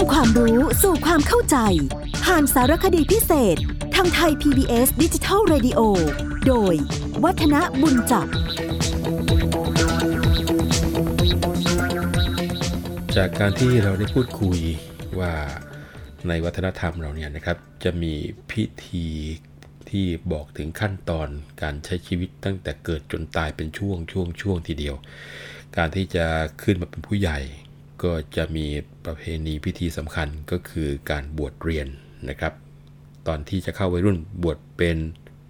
ำความรู้สู่ความเข้าใจ ผ่านสารคดีพิเศษ ทางไทย PBS ดิจิทัล Radio โดย วัฒนบุญจับ จากการที่เราได้พูดคุยว่าในวัฒนธรรมเราเนี่ยนะครับ จะมีพิธีที่บอกถึงขั้นตอนการใช้ชีวิตตั้งแต่เกิดจนตายเป็นช่วงช่วงช่วงทีเดียว การที่จะขึ้นมาเป็นผู้ใหญ่ ก็จะมีประเพณีพิธีสำคัญก็คือการบวชเรียนนะครับ ตอนที่จะเข้าวัยรุ่นบวชเป็น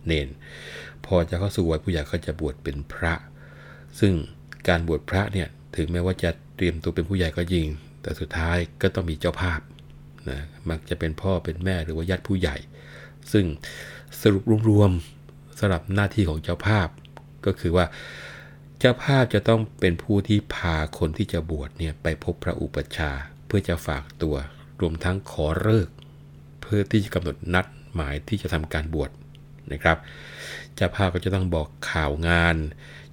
เนน พอจะเข้าสู่วัยผู้ใหญ่ก็จะบวชเป็นพระ ซึ่งการบวชพระเนี่ยถึงแม้ว่าจะเตรียมตัวเป็นผู้ใหญ่ก็จริง แต่สุดท้ายก็ต้องมีเจ้าภาพนะมักจะเป็นพ่อเป็นแม่หรือว่าญาติผู้ใหญ่ ซึ่งสรุปรวมๆสำหรับหน้าที่ของเจ้าภาพก็คือว่า เจ้าภาพจะต้องเป็นผู้ที่พาคนที่จะบวชเนี่ยไปพบพระอุปัชฌาย์เพื่อจะฝากตัว รวมทั้งขอเลิกเพื่อที่จะกำหนดนัดหมายที่จะทำการบวชนะครับ เจ้าภาพก็จะต้องบอกข่าวงาน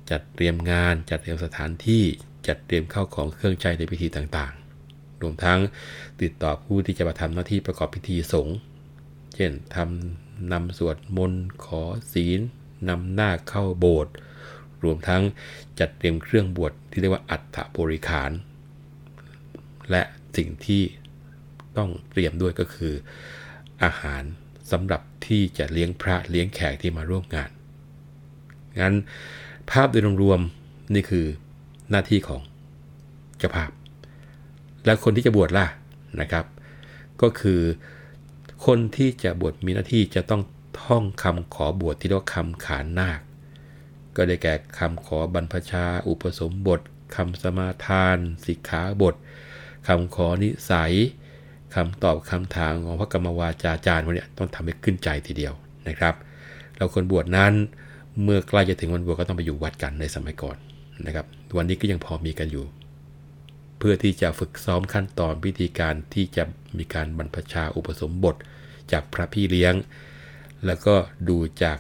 จัดเตรียมงาน จัดเตรียมสถานที่จัดเตรียมเข้าของเครื่องใช้ในพิธีต่างๆ รวมทั้งติดต่อผู้ที่จะมาทำหน้าที่ประกอบพิธีสงฆ์เช่นทำนำสวดมนต์ขอศีลนำหน้าเข้าโบสถ์ รวมทั้งจัดเตรียมเครื่องบวชที่เรียกว่าอัฐบริขาร และสิ่งที่ต้องเตรียมด้วยก็คือ อาหารสำหรับที่จะเลี้ยงพระเลี้ยงแขกที่มาร่วมงาน งั้นภาพโดยรวมๆนี่คือหน้าที่ของเจ้าภาพ แล้วคนที่จะบวชล่ะนะครับ ก็คือคนที่จะบวชมีหน้าที่จะต้องท่องคำขอบวชที่เรียกว่าคำขานนาค ก็ได้แก่คำขอบรรพชา อุปสมบทคำสมาทาน สิกขาบทคำขอนิสัยคำตอบคำถามของพระกรรมวาจาจารย์วกนี้ต้องทำให้ขึ้นใจทีเดียวนะครับแล้วคนบวชนั้นเมื่อใกล้จะถึงวันบวชก็ต้องไปอยู่วัดกันในสมัยก่อนนะครับ วันนี้ก็ยังพอมีกันอยู่ เพื่อที่จะฝึกซ้อมขั้นตอนวิธีการที่จะมีการบรรพชาอุปสมบทจากพระพี่เลี้ยง แล้วก็ดูจาก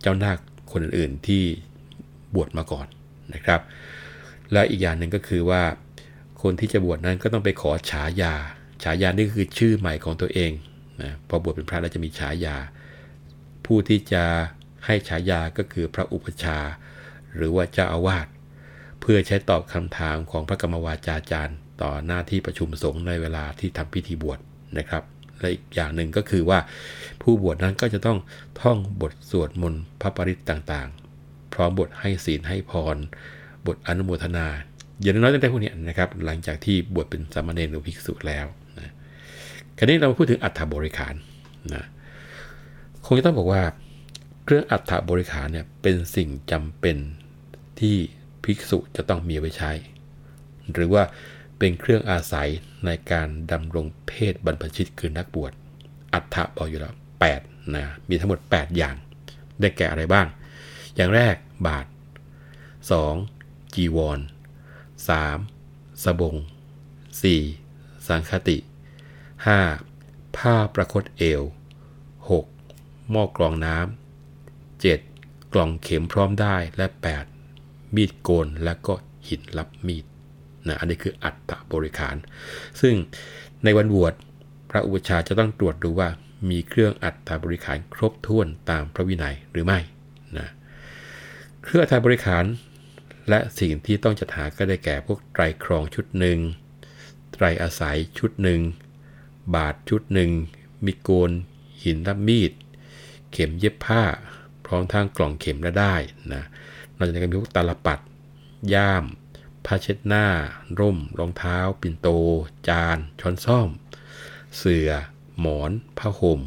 เจ้านาค คนอื่นๆที่บวชมาก่อนนะครับ และอีกอย่างหนึ่งก็คือว่า คนที่จะบวชนั้นก็ต้องไปขอฉายา ฉายานี่คือชื่อใหม่ของตัวเองนะพอบวชเป็นพระแล้วจะมีฉายา ผู้ที่จะให้ฉายาก็คือพระอุปชา หรือว่าเจ้าอาวาสเพื่อใช้ตอบคำถามของพระกรรมวาจาจารย์ ต่อหน้าที่ประชุมสงฆ์ในเวลาที่ทำพิธีบวชนะครับ และอีกอย่างหนึ่งก็คือว่าผู้บวชนั้นก็จะต้องท่องบทสวดมนต์พระปริตต่างๆ พร้อมบทให้ศีลให้พร บทอนุโมทนา อย่างน้อยๆตั้งแต่พวกนี้นะครับ หลังจากที่บวชเป็นสามเณรหรือภิกษุแล้วนะคราวนี้เราพูดถึงอัฐบริขารนะคงจะต้องบอกว่าเครื่องอัฐบริขารเนี่ยเป็นสิ่งจำเป็นที่ภิกษุจะต้องมีไว้ใช้ หรือว่า เป็นเครื่องอาศัยในการดำรงเพศบรรพชิตคือนักบวช อัฐบอกอยู่แล้ว8นะมีทั้งหมด 8 อย่าง ได้แก่อะไรบ้าง อย่างแรกบาท 2. จีวร 3. สบง 4. สังคติ 5. ผ้าประคตเอว 6. หม้อกรองน้ำ 7. กล่องเข็มพร้อมได้และ 8. มีดโกนและก็หินรับมีด นะอันนี้คืออัตบริขาร ซึ่งในวันบวชพระอุปชาจะต้องตรวจดูว่ามีเครื่องอัตบริขารครบถ้วนตามพระวินัยหรือไม่นะเครื่องอัตบริขาร และสิ่งที่ต้องจัดหาก็ได้แก่พวกไตรครองชุดหนึ่งไตรอาศัยชุดหนึ่งบาทชุดหนึ่งมีโกน หินรับมีด เข็มเย็บผ้า พร้อมทั้งกล่องเข็มและได้นะนอกจากนี้มีพวกตาลปัด ย่าม ผ้าเช็ดหน้า ร่ม รองเท้า ปิ่นโต จาน ช้อนซ่อม เสื่อ หมอน ผ้าห่ม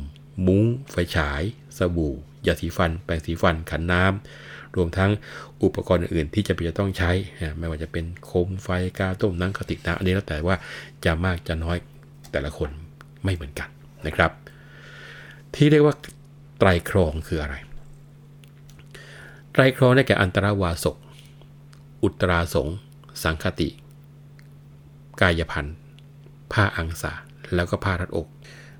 มุ้ง ไฟฉาย สบู่ ยาสีฟัน แปรงสีฟัน ขันน้ำ รวมทั้งอุปกรณ์อื่นๆที่จะเป็นจะต้องใช้ ไม่ว่าจะเป็นโคมไฟ กาต้มน้ำกระติกน้ำอันนี้แล้วแต่ว่าจะมากจะน้อยแต่ละคนไม่เหมือนกันนะครับ ที่เรียกว่าไตรครองคืออะไร ไตรครองได้แก่อันตรวาสก อุตราสง สังคติ กายพันธ์ผ้าอังสาแล้วก็ผ้ารัดอก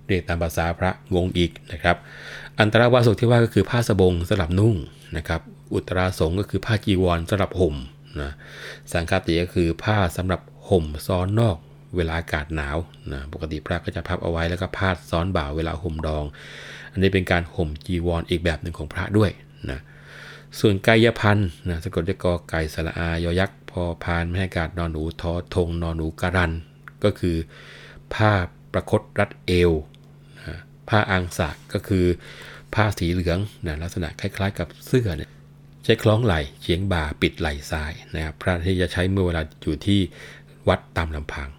เรียกตามภาษาพระงงอีกนะครับ อันตรวาสกที่ว่าก็คือผ้าสบงสำหรับนุ่งนะครับอุตราสงก็คือผ้าจีวรสำหรับห่มนะสังคติก็คือผ้าสำหรับห่มซ้อนนอกเวลาอากาศหนาวนะปกติพระก็จะพับเอาไว้แล้วก็พาดซ้อนบ่าเวลาห่มดอง อันนี้เป็นการห่มจีวรออีกแบบหนึ่งของพระด้วยนะส่วนกายพันธ์นะสะกดด้วยกอไก่สระอายอยักษ์ พอพานไม่ให้อากาศนอนหนูทอทงนอนหนูการัน ก็คือ ผ้าประคตรัดเอวนะผ้าอังสะก็คือผ้าสีเหลืองนะลักษณะคล้ายๆ กับเสื้อเนี่ยใช้คล้องไหล่เฉียงบ่าปิดไหล่ซ้ายนะครับพระที่จะใช้เมื่อเวลาอยู่ที่วัดตามลำพัง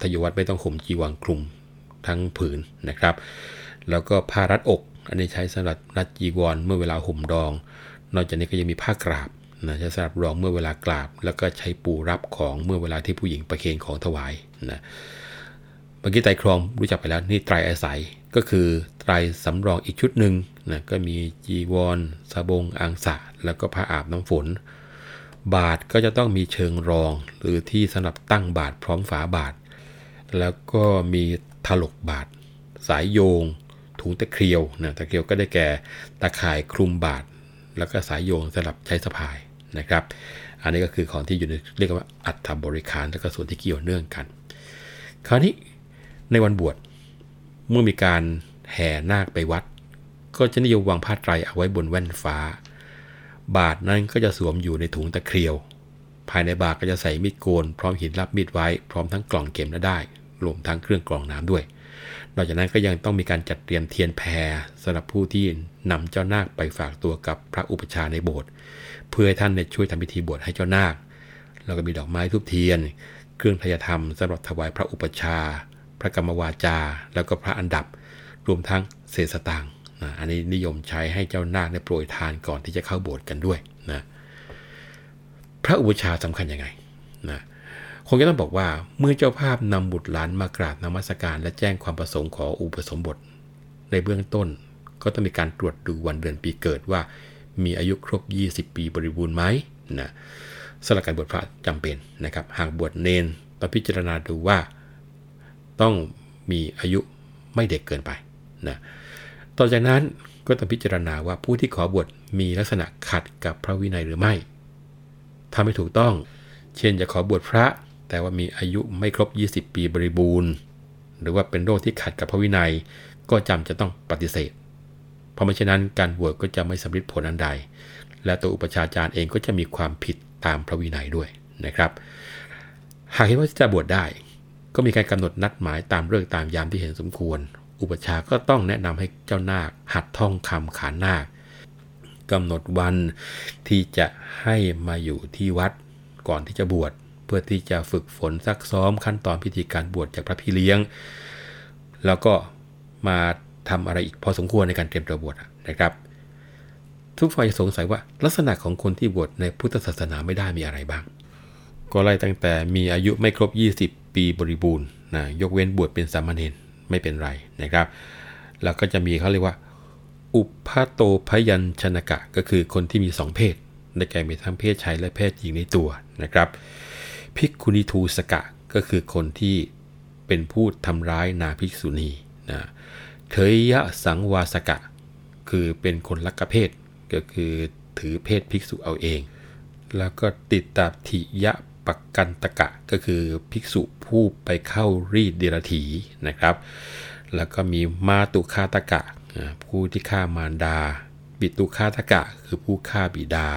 ทายวัดไม่ต้องข่มจีวรคลุมทั้งผืนนะครับ แล้วก็ผ้ารัดอก อันนี้ใช้สำหรับรัดจีวรเมื่อเวลาห่มดอง นอกจากนี้ก็ยังมีผ้ากราบ นะใช้สำหรับรองเมื่อเวลากราบ แล้วก็ใช้ปูรับของเมื่อเวลาที่ผู้หญิงประเคนของถวายนะเมื่อกี้ไตรครองรู้จักไปแล้วนี่ไตรอาศัยก็คือไตรสำรองอีกชุดหนึ่งนะก็มีจีวรสบงอังสะแล้วก็ผ้าอาบน้ำฝน บาทก็จะต้องมีเชิงรองหรือที่สำหรับตั้งบาทพร้อมฝาบาท แล้วก็มีถลกบาท สายโยง ถุงตะเครียวนะตะเครียวก็ได้แก่ตะข่ายคลุมบาท แล้วก็สายโยงสำหรับใช้สะพาย นะครับ อันนี้ก็คือของที่อยู่ในเรียกว่าอัฐบริการและก็ส่วนที่เกี่ยวเนื่องกัน คราวนี้ในวันบวชเมื่อมีการแห่นาคไปวัด ก็จะนิยมวางผ้าไตรเอาไว้บนแว่นฟ้า บาทนั้นก็จะสวมอยู่ในถุงตะเครียว ภายในบาทก็จะใส่มีดโกน พร้อมหินรับมีดไว้ พร้อมทั้งกล่องเก็บและได้รวมทั้งเครื่องกรองน้ำด้วย นอกจากนั้นก็ยังต้องมีการจัดเตรียมเทียนแพรสำหรับผู้ที่นำเจ้านาคไปฝากตัวกับพระอุปชาในโบสถ์เพื่อให้ท่านในช่วยทำพิธีบวชให้เจ้านาค แล้วก็มีดอกไม้ทุบเทียน เครื่องทายธรรมสำหรับถวายพระอุปชา พระกรรมวาจา แล้วก็พระอันดับ รวมทั้งเศษสตางค์นะอันนี้นิยมใช้ให้เจ้านาคในโปรยทานก่อนที่จะเข้าโบสถ์กันด้วยนะพระอุปชาสำคัญยังไงนะ คงจะต้องบอกว่าเมื่อเจ้าภาพนำบุตรหลานมากราบนมัสการ และแจ้งความประสงค์ขออุปสมบท ในเบื้องต้น ก็ต้องมีการตรวจดูวันเดือนปีเกิดว่า มีอายุครบ 20 ปีบริบูรณ์ไหมนะสำหรับการบวชพระจำเป็นนะครับ หากบวชเนนต้องพิจารณาดูว่าต้องมีอายุไม่เด็กเกินไปนะต่อจากนั้นก็ต้องพิจารณาว่าผู้ที่ขอบวชมีลักษณะขัดกับพระวินัยหรือไม่ ถ้าไม่ถูกต้อง เช่นจะขอบวชพระ แต่ว่ามีอายุไม่ครบ 20 ปีบริบูรณ์ หรือว่าเป็นโรคที่ขัดกับพระวินัย ก็จำจะต้องปฏิเสธ เพราะไม่เช่นนั้นการบวชก็จะไม่สำเร็จผลอันใด และตัวอุปชาจารย์เองก็จะมีความผิดตามพระวินัยด้วยนะครับ หากเห็นว่าจะบวชได้ ก็มีการกำหนดนัดหมายตามเรื่องตามยามที่เห็นสมควร อุปชาก็ต้องแนะนำให้เจ้านาค หัดท่องคำขานนาคกำหนดวันที่จะให้มาอยู่ที่วัดก่อนที่จะบวช เพื่อที่จะฝึกฝนซักซ้อมขั้นตอนพิธีการบวชจากพระพี่เลี้ยง แล้วก็มาทำอะไรอีกพอสมควรในการเตรียมตัวบวชนะครับ ทุกฝ่ายสงสัยว่าลักษณะของคนที่บวชในพุทธศาสนาไม่ได้มีอะไรบ้าง ก็ไล่ตั้งแต่มีอายุไม่ครบ 20 ปีบริบูรณ์นะยกเว้นบวชเป็นสามเณรไม่เป็นไรนะครับ แล้วก็จะมีเขาเรียกว่า อุปาโตพยัญชนกะ ก็คือคนที่มี 2 เพศได้แก่มีทั้งเพศชายและเพศหญิงในตัวนะครับ ภิกขุณิทูสกะก็คือคนที่เป็นผู้ทำร้ายนาภิกษุณีนะเทยยะสังวาสกะ คือเป็นคนลักกเพศก็คือถือเพศภิกษุเอาเอง แล้วก็ติดตาทิยะปักกันตะกะ ก็คือภิกษุผู้ไปเข้ารีดเดรถีนะครับ แล้วก็มีมาตุคาตะกะ ผู้ที่ฆ่ามารดา บิตุคาตะกะ คือผู้ฆ่าบิดา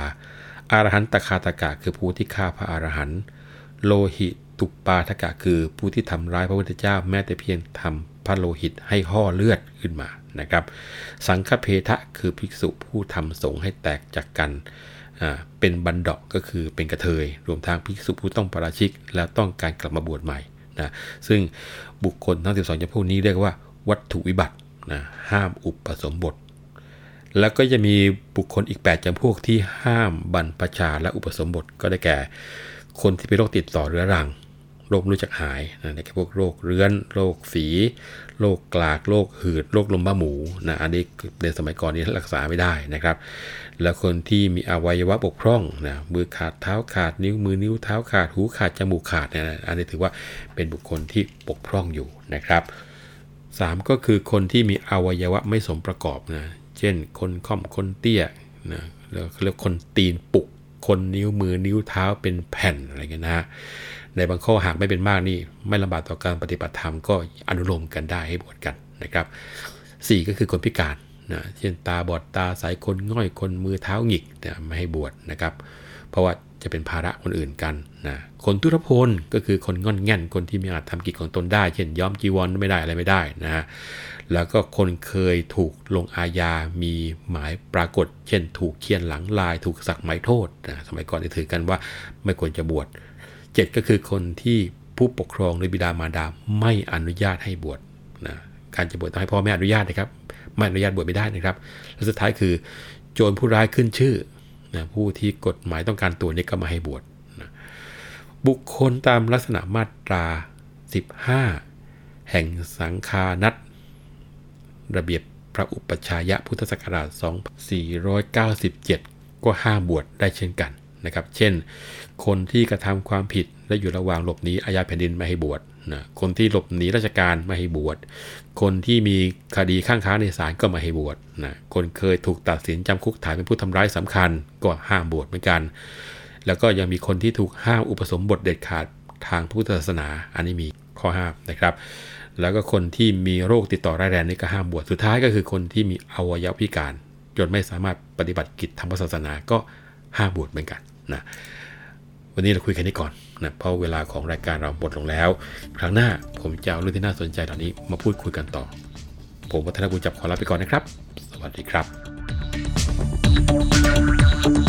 อารหันตคาตะกะ คือผู้ที่ฆ่าพระอรหันต์ โลหิตตุปาทกะคือผู้ที่ทำร้ายพระพุทธเจ้าแม้แต่เพียงทำพระโลหิตให้ห่อเลือดขึ้นมานะครับ สังฆเพทะคือภิกษุผู้ทำสงฆ์ให้แตกจากกันเป็นบันดอกก็คือเป็นกระเทย รวมทั้งภิกษุผู้ต้องปราชิก แล้วต้องการกลับมาบวชใหม่นะซึ่งบุคคลทั้ง 12จำพวกนี้เรียกว่าวัตถุวิบัตินะห้ามอุปสมบท แล้วก็จะมีบุคคลอีก 8จำพวกที่ห้ามบรรพชาและอุปสมบทก็ได้แก่ คนที่เป็นโรคติดต่อเรื้อรัง โรครู้จักหายนะในพวกโรคเรื้อน โรคฝีโรคกลาก โรคหืด โรคลมบ้าหมูนะ อันนี้ในสมัยก่อนนี้รักษาไม่ได้นะครับ แล้วคนที่มีอวัยวะบกพร่องนะ มือขาด เท้าขาด นิ้วมือนิ้วเท้าขาด หูขาด จมูกขาดเนะอันนี้ถือว่าเป็นบุคคลที่บกพร่องอยู่นะครับ 3 ก็คือคนที่มีอวัยวะไม่สมประกอบนะ เช่น คนค่อม คนเตี้ยนะแล้วเรียกคนตีนปุก คนนิ้วมือนิ้วเท้าเป็นแผ่นอะไรเงี้ยนะในบางข้อหากไม่เป็นมากนี่ไม่ลำบากต่อการปฏิบัติธรรมก็อนุโลมกันได้ให้บวชกันนะครับ 4 ก็คือคนพิการนะเช่นตาบอดตาสายคนง่อยคนมือเท้าหงิกนะไม่ให้บวชนะครับ เพราะว่าจะเป็นภาระคนอื่นกันนะคนทุรพลก็คือคนง่อนแง่นคนที่ไม่อาจทำกิจของตนได้ เช่นย้อมจีวรไม่ได้อะไรไม่ได้นะ แล้วก็คนเคยถูกลงอาญา มีหมายปรากฏ เช่น ถูกเคียนหลังลาย ถูกสักหมายโทษนะสมัยก่อนจะถือกันว่าไม่ควรจะบวชเจ็ดก็คือคนที่ผู้ปกครองหรือบิดามารดาไม่อนุญาตให้บวชนะการจะบวชต้องให้พ่อแม่อนุญาตนะครับไม่อนุญาตบวชไม่ได้นะครับ และสุดท้ายคือ โจรผู้ร้ายขึ้นชื่อนะผู้ที่กฎหมายต้องการตัวนี้ก็มาให้บวชนะบุคคลตามลักษณะมาตรา 15 แห่งสังคานัต ระเบียบพระอุปชายะพุทธศักราช 2497 ก็ห้ามบวชได้เช่นกันนะครับ เช่น คนที่กระทำความผิดและอยู่ระหว่างหลบหนีอาญาแผ่นดินไม่ให้บวชนะคนที่หลบหนีราชการไม่ให้บวช คนที่มีคดีข้างค้าในศาลก็ไม่ให้บวชนะคนเคยถูกตัดสินจำคุกฐานเป็นผู้ทำร้ายสำคัญ ก็ห้ามบวชเหมือนกัน แล้วก็ยังมีคนที่ถูกห้ามอุปสมบทเด็ดขาดทางพุทธศาสนา อันนี้มีข้อห้ามนะครับ แล้วก็คนที่มีโรคติดต่อร้ายแรงนี่ก็ห้ามบวช สุดท้ายก็คือคนที่มีอวัยวะพิการ จนไม่สามารถปฏิบัติกิจทางศาสนาก็ห้ามบวชเหมือนกันนะวันนี้เราคุยแค่นี้ก่อนนะเพราะเวลาของรายการเราหมดลงแล้ว ครั้งหน้าผมจะเอาเรื่องที่น่าสนใจเหล่านี้มาพูดคุยกันต่อ ผมวัฒนบุญจับขอลาไปก่อนนะครับ สวัสดีครับ